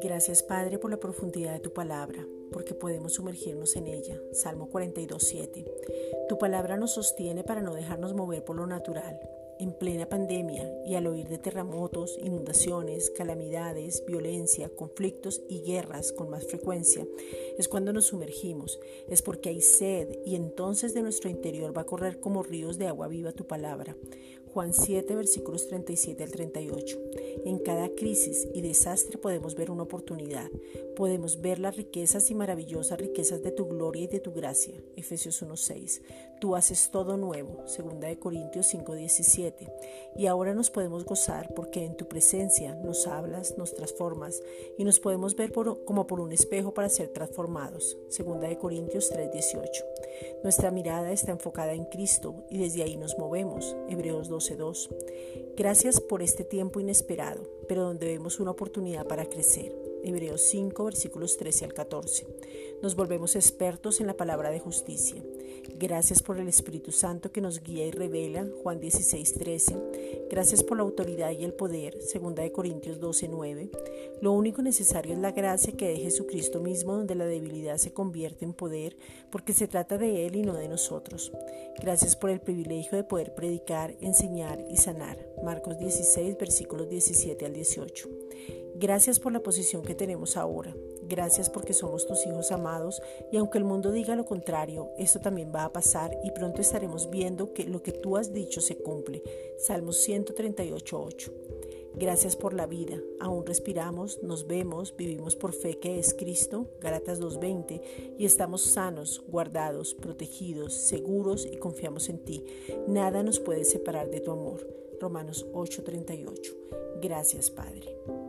Gracias Padre por la profundidad de tu palabra, porque podemos sumergirnos en ella. Salmo 42.7. Tu palabra nos sostiene para no dejarnos mover por lo natural, en plena pandemia y al oír de terremotos, inundaciones, calamidades, violencia, conflictos y guerras con más frecuencia, es cuando nos sumergimos, es porque hay sed y entonces de nuestro interior va a correr como ríos de agua viva tu palabra. Juan 7, versículos 37 al 38. En cada crisis y desastre podemos ver una oportunidad. Podemos ver las riquezas y maravillosas riquezas de tu gloria y de tu gracia. Efesios 1.6. Tú haces todo nuevo. Segunda de Corintios 5.17. Y ahora nos podemos gozar porque en tu presencia nos hablas, nos transformas y nos podemos ver como por un espejo para ser transformados. Segunda de Corintios 3.18. Nuestra mirada está enfocada en Cristo y desde ahí nos movemos. Hebreos 12.2. Gracias por este tiempo inesperado, pero donde vemos una oportunidad para crecer. Hebreos 5, versículos 13 al 14. Nos volvemos expertos en la palabra de justicia. Gracias por el Espíritu Santo que nos guía y revela, Juan 16, 13. Gracias por la autoridad y el poder, 2 de Corintios 12, 9. Lo único necesario es la gracia que de Jesucristo mismo, donde la debilidad se convierte en poder, porque se trata de Él y no de nosotros. Gracias por el privilegio de poder predicar, enseñar y sanar, Marcos 16, versículos 17 al 18. Gracias por la posición que tenemos ahora. Gracias porque somos tus hijos amados y aunque el mundo diga lo contrario, esto también va a pasar y pronto estaremos viendo que lo que tú has dicho se cumple. Salmos 138.8. Gracias por la vida. Aún respiramos, nos vemos, vivimos por fe que es Cristo, Galatas 2.20, y estamos sanos, guardados, protegidos, seguros y confiamos en ti. Nada nos puede separar de tu amor. Romanos 8.38. Gracias, Padre.